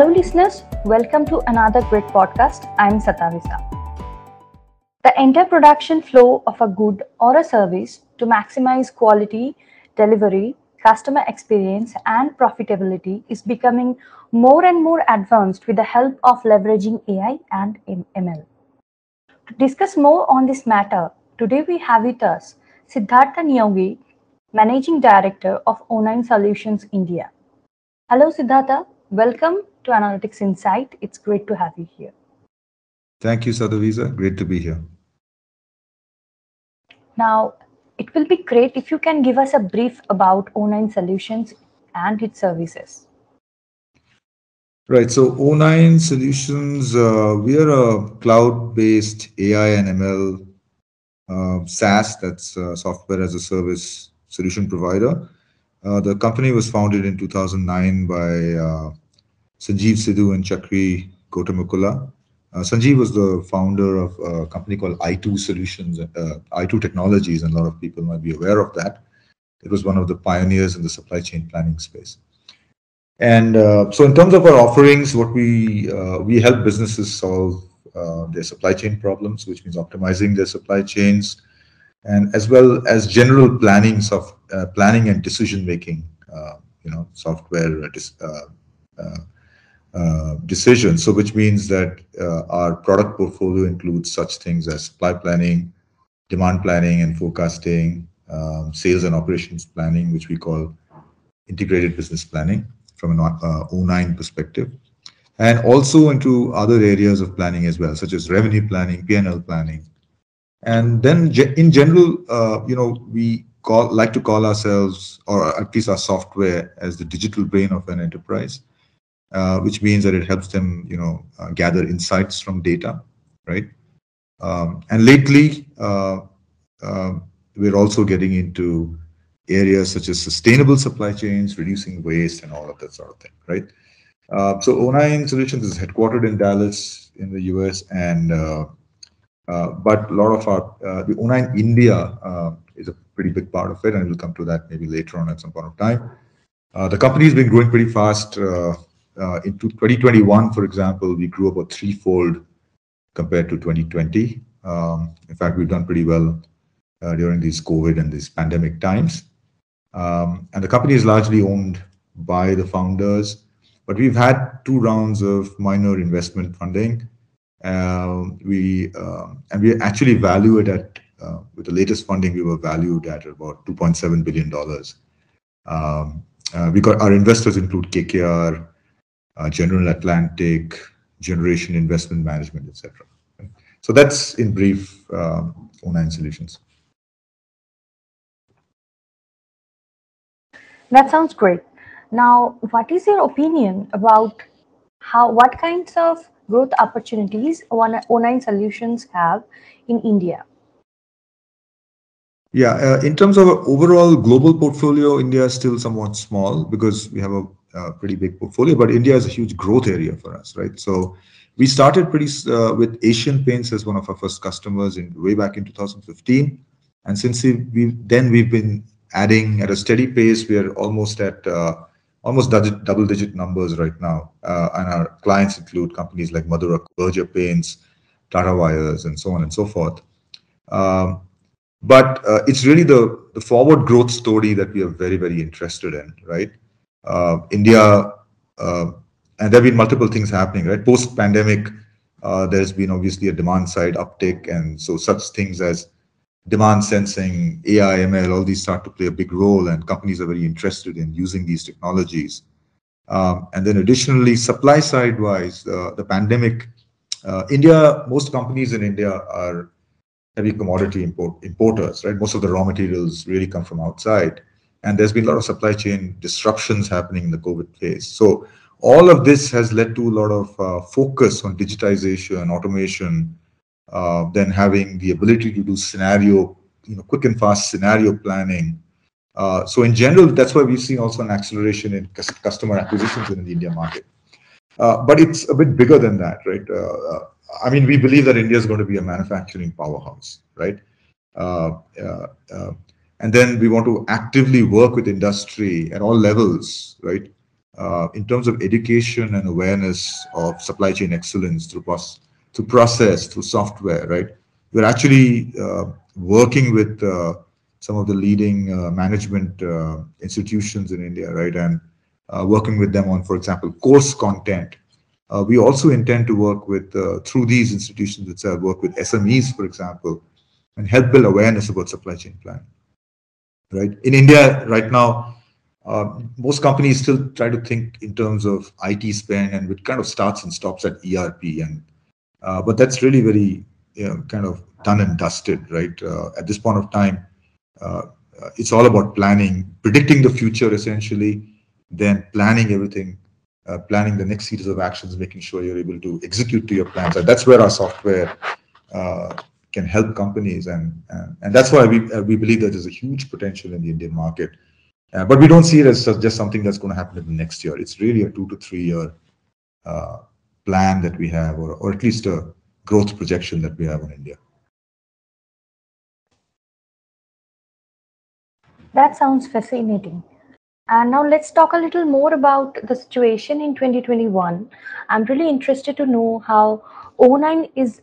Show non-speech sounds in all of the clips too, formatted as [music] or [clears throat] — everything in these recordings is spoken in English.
Hello, listeners. Welcome to another great podcast. I'm Satavisa. The entire production flow of a good or a service to maximize quality, delivery, customer experience, and profitability is becoming more and more advanced with the help of leveraging AI and ML. To discuss more on this matter, today we have with us Siddhartha Niyogi, Managing Director of O9 Solutions India. Hello, Siddhartha. Welcome to Analytics Insight. It's great to have you here. Thank you, Satavisa. Great to be here. Now, it will be great if you can give us a brief about O9 Solutions and its services. Right. So O9 Solutions, uh, we are a cloud-based AI and ML uh, SaaS, that's uh, software as a service solution provider. Uh, the company was founded in 2009 by uh, Sanjeev Sidhu and Chakri Gottemukkala. Uh, Sanjeev was the founder of a company called i2 Solutions, uh, i2 Technologies, and a lot of people might be aware of that. It was one of the pioneers in the supply chain planning space. And uh, so, in terms of our offerings, what we uh, we help businesses solve uh, their supply chain problems, which means optimizing their supply chains, and as well as general planning of uh, planning and decision making. you know, software uh, decisions. So, which means that uh, our product portfolio includes such things as supply planning, demand planning and forecasting, um, sales and operations planning, which we call integrated business planning from an uh, O9 perspective, and also into other areas of planning as well, such as revenue planning, P&L planning. And then in general, uh, you know, we call like to call ourselves, or at least our software, as the digital brain of an enterprise uh, which means that it helps them, you know, uh, gather insights from data, right? Um, and lately, uh, um, we're also getting into areas such as sustainable supply chains, reducing waste, and all of that sort of thing, right? Uh, so O9 Solutions is headquartered in Dallas in the US, and uh, uh, but a lot of our the O9 India is a pretty big part of it, and we'll come to that maybe later on at some point of time. the company has been growing pretty fast uh, in 2021, for example, we grew about threefold compared to 2020. Um, in fact, we've done pretty well uh, during these COVID and these pandemic times. Um, and the company is largely owned by the founders, but we've had two rounds of minor investment funding. Uh, we uh, and we actually value it at uh, with the latest funding we were valued at about 2.7 billion dollars. Um, uh, we got our investors include KKR, General Atlantic, Generation Investment Management, etc. So that's in brief um, O9 Solutions. That sounds great. Now, what is your opinion about how what kinds of growth opportunities O9 Solutions have in India? Yeah, uh, in terms of overall global portfolio, India is still somewhat small because we have a a pretty big portfolio, but India is a huge growth area for us, right? So we started pretty uh, with Asian Paints as one of our first customers in way back in 2015, and since we then we've been adding at a steady pace. We are almost at uh, almost double digit numbers right now, uh, and our clients include companies like Madura Berger Paints, Tata Wires, and so on and so forth. Um, but uh, it's really the the forward growth story that we are very very interested in, right? Uh, India, uh, and there have been multiple things happening, right? Post pandemic, uh, there's been obviously a demand side uptick. And so such things as demand sensing, AI, ML, all these start to play a big role, and companies are very interested in using these technologies. Um, and then additionally, supply side wise, uh, the pandemic, uh, India, most companies in India are heavy commodity import, importers, right? Most of the raw materials really come from outside and there's been a lot of supply chain disruptions happening in the COVID phase. So all of this has led to a lot of uh, focus on digitization, automation, uh, then having the ability to do scenario, you know, quick and fast scenario planning. Uh, so in general, that's why we've seen also an acceleration in customer acquisitions in the India market. Uh, but it's a bit bigger than that, right? Uh, uh, I mean, we believe that India is going to be a manufacturing powerhouse, right? And then we want to actively work with industry at all levels, right? uh, in terms of education and awareness of supply chain excellence through, process, through process, through software, right? We're actually uh, working with uh, some of the leading uh, management uh, institutions in India, right? And uh, working with them on, for example, course content. we also intend to work with, through these institutions itself, work with SMEs, for example, and help build awareness about supply chain planning. Right in India, right now, uh, most companies still try to think in terms of IT spend, and it kind of starts and stops at ERP. And uh, but that's really very you know, kind of done and dusted, right? Uh, at this point of time, uh, it's all about planning, predicting the future essentially, then planning everything, uh, planning the next series of actions, making sure you're able to execute to your plans. And that's where our software can help companies, and and, and that's why we we believe that there's a huge potential in the Indian market. Uh, but we don't see it as just something that's going to happen in the next year. It's really a two to three year uh, plan that we have, or, or at least a growth projection that we have on India. That sounds fascinating. And now let's talk a little more about the situation in 2021. I'm really interested to know how O9 is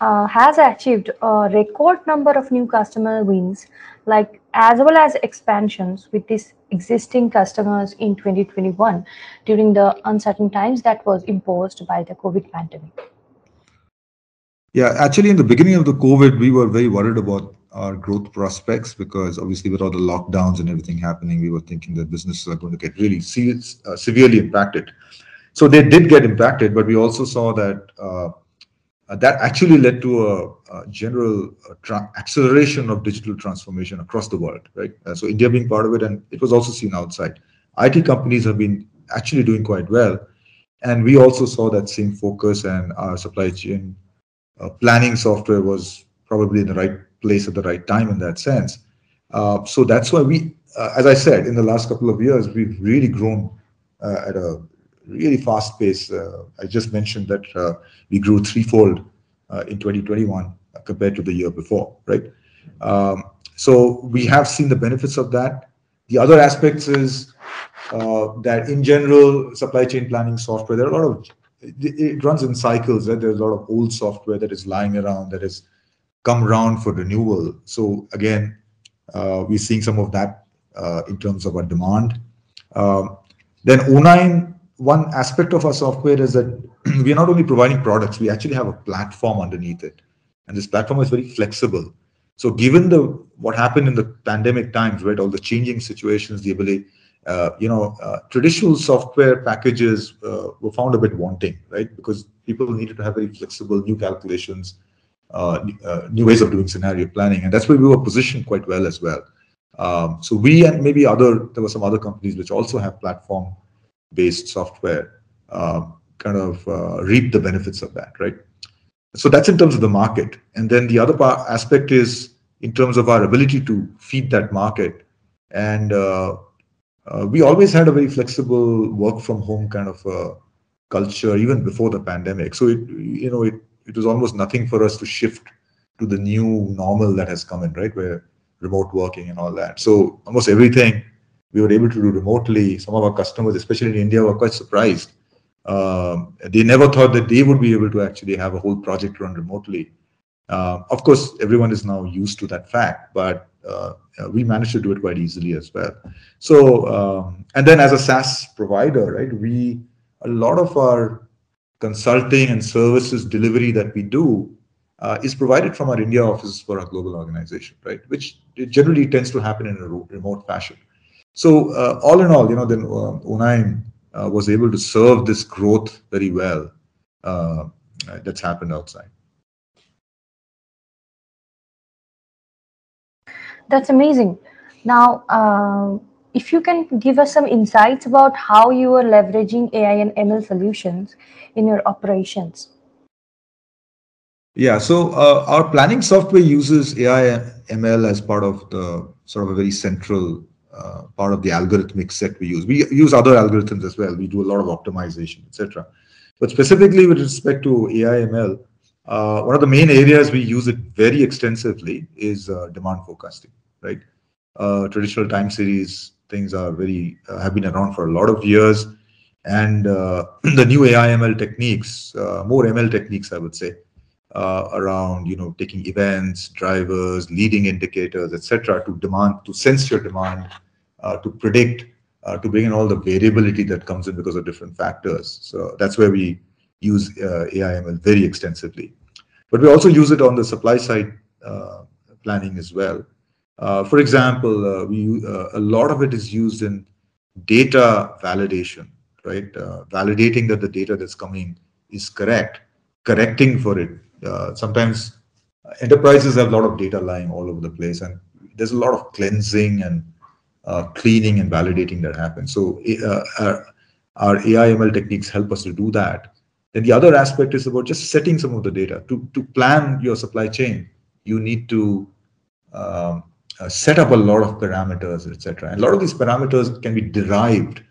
uh, has achieved a record number of new customer wins, like as well as expansions with these existing customers in 2021 during the uncertain times that was imposed by the COVID pandemic. Yeah, actually, in the beginning of the COVID, we were very worried about our growth prospects because obviously, with all the lockdowns and everything happening, we were thinking that businesses are going to get really se- uh, severely impacted. So they did get impacted, but we also saw that uh, uh, that actually led to a, a general uh, acceleration of digital transformation across the world, right? Uh, so India being part of it, and it was also seen outside. IT companies have been actually doing quite well, and we also saw that same focus, and our supply chain uh, planning software was probably in the right place at the right time in that sense. Uh, so that's why we, uh, as I said, in the last couple of years, we've really grown at a really fast pace. Uh, I just mentioned that uh, we grew threefold uh, in 2021 compared to the year before, right? Um, so we have seen the benefits of that. The other aspects is that in general, supply chain planning software, there are a lot of it runs in cycles. Right? There's a lot of old software that is lying around that has come around for renewal. So again, uh, we're seeing some of that uh, in terms of our demand. Um, then O9 one aspect of our software is that [clears throat] we are not only providing products, we actually have a platform underneath it. And this platform is very flexible. So given the what happened in the pandemic times, right, all the changing situations, the ability, uh, you know, uh, traditional software packages uh, were found a bit wanting, right, because people needed to have very flexible new calculations, uh, uh, new ways of doing scenario planning, and that's where we were positioned quite well as well. Um, so we and maybe other there were some other companies which also have platform based software uh, kind of uh, reap the benefits of that, right? So that's in terms of the market. And then the other part, aspect is in terms of our ability to feed that market. And uh, uh, we always had a very flexible work from home kind of uh, culture even before the pandemic. So it, you know, it, it was almost nothing for us to shift to the new normal that has come in, right? Where remote working and all that. So almost everything we were able to do remotely. Some of our customers, especially in India, were quite surprised. Um, they never thought that they would be able to actually have a whole project run remotely. Uh, of course, everyone is now used to that fact, but uh, we managed to do it quite easily as well. So, um, and then as a SaaS provider, right, we a lot of our consulting and services delivery that we do uh, is provided from our India office for our global organization, right? Which generally tends to happen in a remote fashion. So uh, all in all, you know, then uh, O9 uh, was able to serve this growth very well uh, that's happened outside. That's amazing. Now, uh, if you can give us some insights about how you are leveraging AI and ML solutions in your operations. Yeah, so uh, our planning software uses AI and ML as part of the sort of a very central uh, part of the algorithmic set we use. We use other algorithms as well. We do a lot of optimization, etc. But specifically with respect to AI ML, uh, one of the main areas we use it very extensively is uh, demand forecasting, right? Uh, traditional time series things are very uh, have been around for a lot of years, and [clears throat] the new AI/ML techniques, uh, more ML techniques, I would say, uh, around you know taking events, drivers, leading indicators, etc., to demand to sense your demand, uh, to predict, uh, to bring in all the variability that comes in because of different factors. So that's where we use uh, AI/ML very extensively, but we also use it on the supply side uh, planning as well. Uh, for example, we a lot of it is used in data validation, right? validating that the data that's coming is correct, correcting for it uh, sometimes enterprises have a lot of data lying all over the place and there's a lot of cleansing and uh, cleaning and validating that happens. So uh, our, our ai ml techniques help us to do that. Then the other aspect is about just setting some of the data. To, to plan your supply chain you need to um, uh, set up a lot of parameters etc and a lot of these parameters can be derived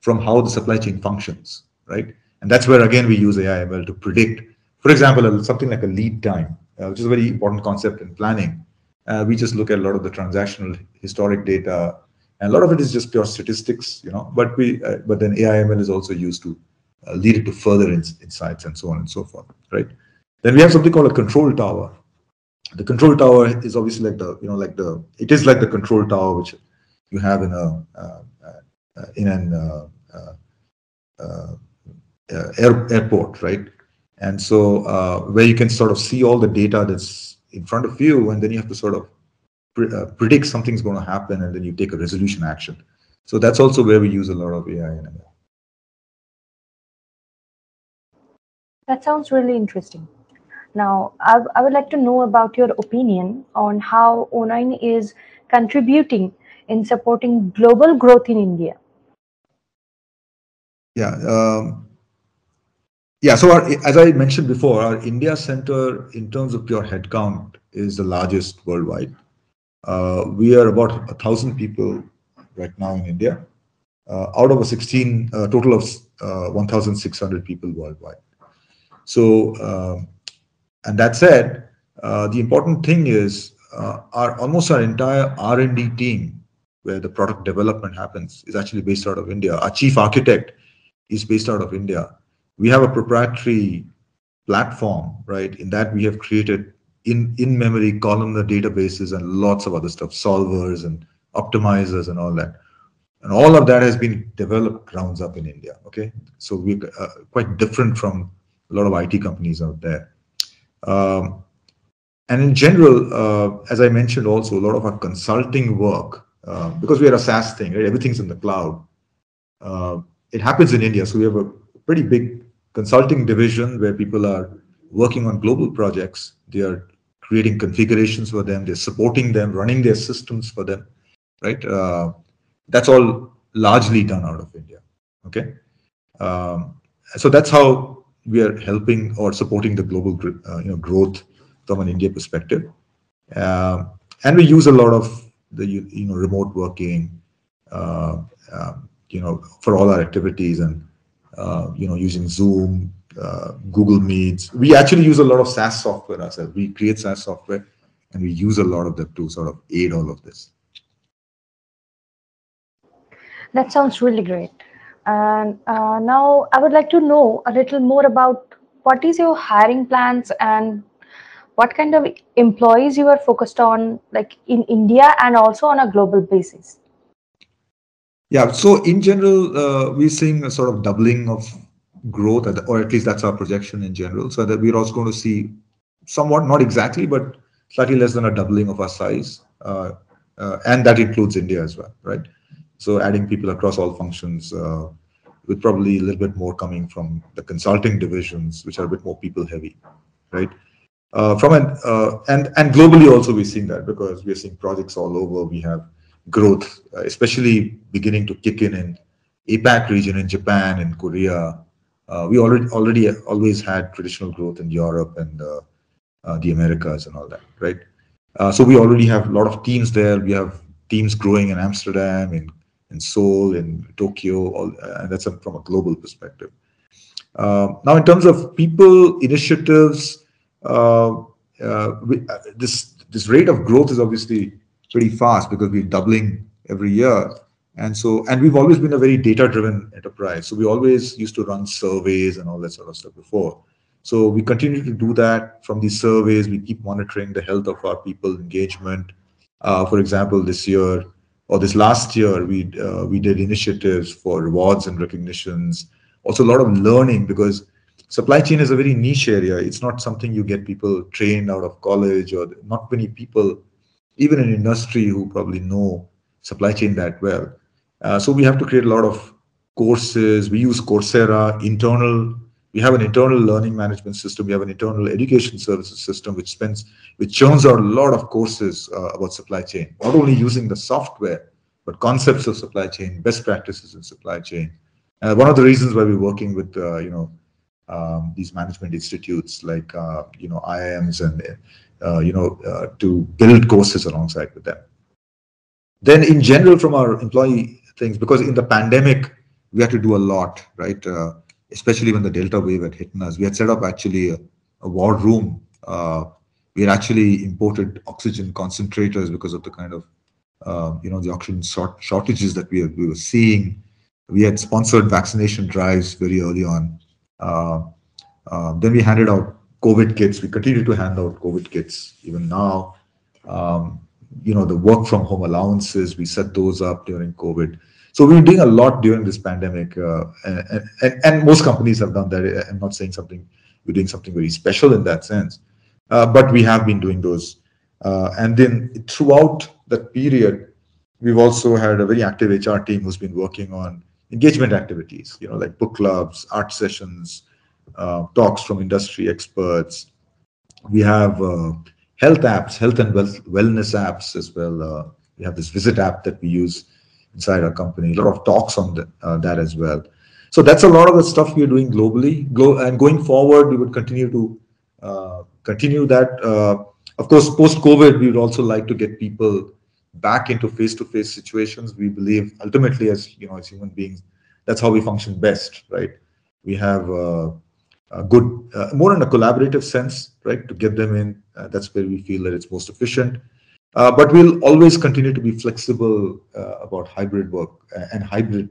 from how the supply chain functions right? And that's where again we use ai ml to predict for example, something like a lead time, uh, which is a very important concept in planning. Uh, we just look at a lot of the transactional historic data, and a lot of it is just pure statistics, you know. But we, uh, but then AIML is also used to uh, lead it to further ins insights and so on and so forth, right? Then we have something called a control tower. The control tower is obviously like the, you know, like the, it is like the control tower which you have in a uh, uh, in an air, airport, right? And so uh, where you can sort of see all the data that's in front of you, and then you have to sort of pre uh, predict something's going to happen, and then you take a resolution action. So that's also where we use a lot of AI and ML. That sounds really interesting. Now, I, I would like to know about your opinion on how O9 is contributing in supporting global growth in India. Yeah, um, yeah, so our, as I mentioned before, our India center, in terms of pure headcount, is the largest worldwide. Uh, we are about a thousand people right now in India, uh, out of a 16 uh, total of uh, 1,600 people worldwide. So, um, and that said, uh, the important thing is uh, our almost our entire R&D team, where the product development happens, is actually based out of India. Our chief architect is based out of India we have a proprietary platform, right? In that we have created in in memory columnar databases and lots of other stuff, solvers and optimizers and all that. And all of that has been developed grounds up in India. Okay, so we're uh, quite different from a lot of IT companies out there. Um, and in general, uh, as I mentioned, also a lot of our consulting work, uh, because we are a SaaS thing, right? Everything's in the cloud. Uh, it happens in India, so we have a pretty big consulting division where people are working on global projects. They are creating configurations for them. They're supporting them, running their systems for them, right? Uh, that's all largely done out of India. Okay, um, so that's how we are helping or supporting the global uh, you know growth from an India perspective. Uh, and we use a lot of the you know remote working, uh, um, you know, for all our activities and you know, using Zoom, uh, Google Meets. We actually use a lot of SaaS software ourselves. We create SaaS software and we use a lot of them to sort of aid all of this. That sounds really great. And uh, now I would like to know a little more about what is your hiring plans and what kind of employees you are focused on like in India and also on a global basis. Yeah. So in general, uh, we're seeing a sort of doubling of growth, or at least that's our projection in general. So that we're also going to see somewhat, not exactly, but slightly less than a doubling of our size. Uh, uh, and that includes India as well, right? So adding people across all functions, with probably a little bit more coming from the consulting divisions, which are a bit more people heavy, right? From an and and globally also, we're seeing that because we are seeing projects all over. We have growth, uh, especially beginning to kick in in APAC region, in Japan, in Korea. Uh, we already already always had traditional growth in Europe and uh, the Americas and all that, right? so we already have a lot of teams there. We have teams growing in Amsterdam, in in Seoul, in Tokyo, all, and that's from a global perspective. Uh, now, in terms of people initiatives, uh, uh, we, this this rate of growth is obviously pretty fast because we're doubling every year. And so, and we've always been a very data-driven enterprise. So we always used to run surveys and all that sort of stuff before. So we continue to do that from these surveys. We keep monitoring the health of our people engagement. Uh, for example, this year or this last year, we uh, we did initiatives for rewards and recognitions. Also, a lot of learning because supply chain is a very niche area. It's not something you get people trained out of college, or not many people, even in industry, who probably know supply chain that well. Uh, so we have to create a lot of courses. We use Coursera, internal. We have an internal learning management system. We have an internal education services system, which spends, which churns out a lot of courses uh, about supply chain. Not only using the software, but concepts of supply chain, best practices in supply chain. Uh, one of the reasons why we're working with, uh, you know, um, these management institutes like, uh, you know, IIMs and, you know, to build courses alongside with them. Then in general, from our employee things because in the pandemic we had to do a lot, right? Uh, especially when the Delta wave had hit us. We had set up actually a, a war room. Uh, we had actually imported oxygen concentrators because of the kind of uh, you know the oxygen short shortages that we, we were seeing. We had sponsored vaccination drives very early on. Uh, uh, then we handed out COVID kits. We continue to hand out COVID kits even now. Um, you know the work from home allowances we set those up during covid so we're doing a lot during this pandemic uh, and, and, and most companies have done that i'm not saying something we're doing something very special in that sense uh, but we have been doing those uh, and then throughout that period we've also had a very active hr team who's been working on engagement activities you know like book clubs art sessions talks from industry experts we have uh, health apps, health and wellness apps as well. Uh, we have this visit app that we use inside our company. A lot of talks on the, uh, that as well. So that's a lot of the stuff we are doing globally. Go, and going forward, we would continue to uh, continue that. Uh, of course, post COVID, we would also like to get people back into face-to-face situations. We believe ultimately, as you know, as human beings, that's how we function best, right? We have uh, good, uh, more in a collaborative sense, right? To get them in, uh, that's where we feel that it's most efficient. Uh, but we'll always continue to be flexible uh, about hybrid work uh, and hybrid,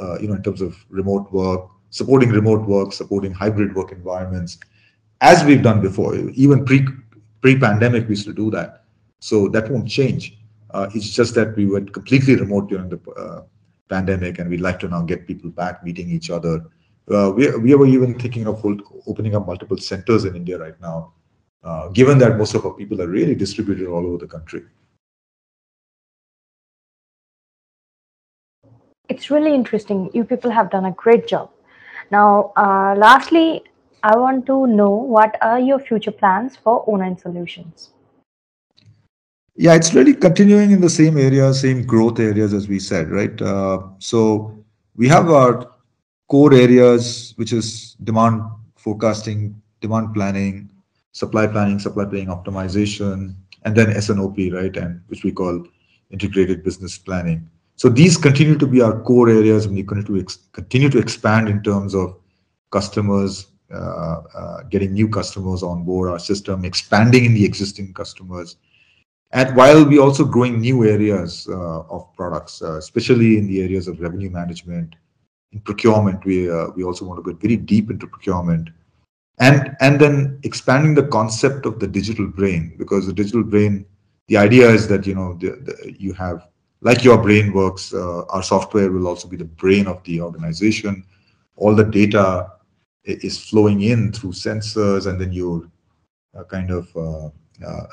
uh, you know, in terms of remote work, supporting remote work, supporting hybrid work environments, as we've done before. Even pre pre-pandemic, we used to do that, so that won't change. it's just that we went completely remote during the pandemic, and we'd like to now get people back meeting each other uh, we, we were even thinking of opening up multiple centers in India right now, uh, given that most of our people are really distributed all over the country. It's really interesting. You people have done a great job. Now, uh, lastly, I want to know what are your future plans for O9 Solutions? Yeah, it's really continuing in the same areas, same growth areas as we said, right? Uh, so we have our core areas, which is demand forecasting, demand planning, supply planning, supply planning optimization, and then S&OP, right? And which we call integrated business planning. So these continue to be our core areas, and we continue to continue to expand in terms of customers, uh, uh, getting new customers on board our system, expanding in the existing customers, and while we also growing new areas uh, of products, uh, especially in the areas of revenue management, in procurement, we uh, we also want to go very deep into procurement, and and then expanding the concept of the digital brain because the digital brain, the idea is that you know the, the, you have like your brain works, uh, our software will also be the brain of the organization. All the data is flowing in through sensors, and then you're uh, kind of uh, uh,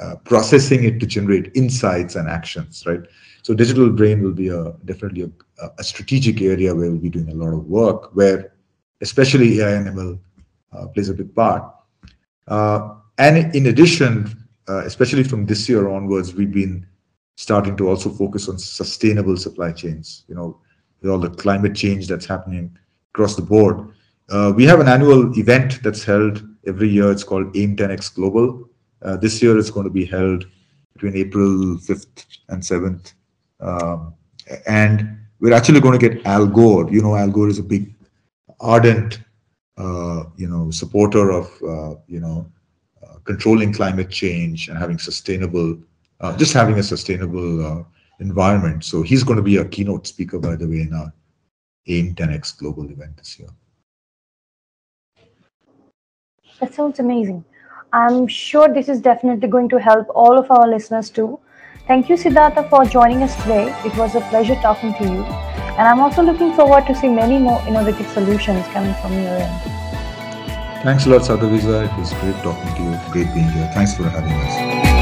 uh, processing it to generate insights and actions, right? So digital brain will be a definitely a, a, strategic area where we'll be doing a lot of work, where especially AI and ML uh, plays a big part. Uh, and in addition, uh, especially from this year onwards, we've been starting to also focus on sustainable supply chains. You know, with all the climate change that's happening across the board. Uh, we have an annual event that's held every year. It's called AIM 10X Global. Uh, this year it's going to be held between April 5th and 7th um, and we're actually going to get Al Gore. You know, Al Gore is a big, ardent, uh, you know, supporter of, uh, you know, uh, controlling climate change and having sustainable, uh, just having a sustainable uh, environment. So he's going to be a keynote speaker, by the way, in our AIM 10X global event this year. That sounds amazing. I'm sure this is definitely going to help all of our listeners too. Thank you, Siddhartha, for joining us today. It was a pleasure talking to you. And I'm also looking forward to see many more innovative solutions coming from your end. Thanks a lot, Satavisa. It was great talking to you. Great being here. Thanks for having us.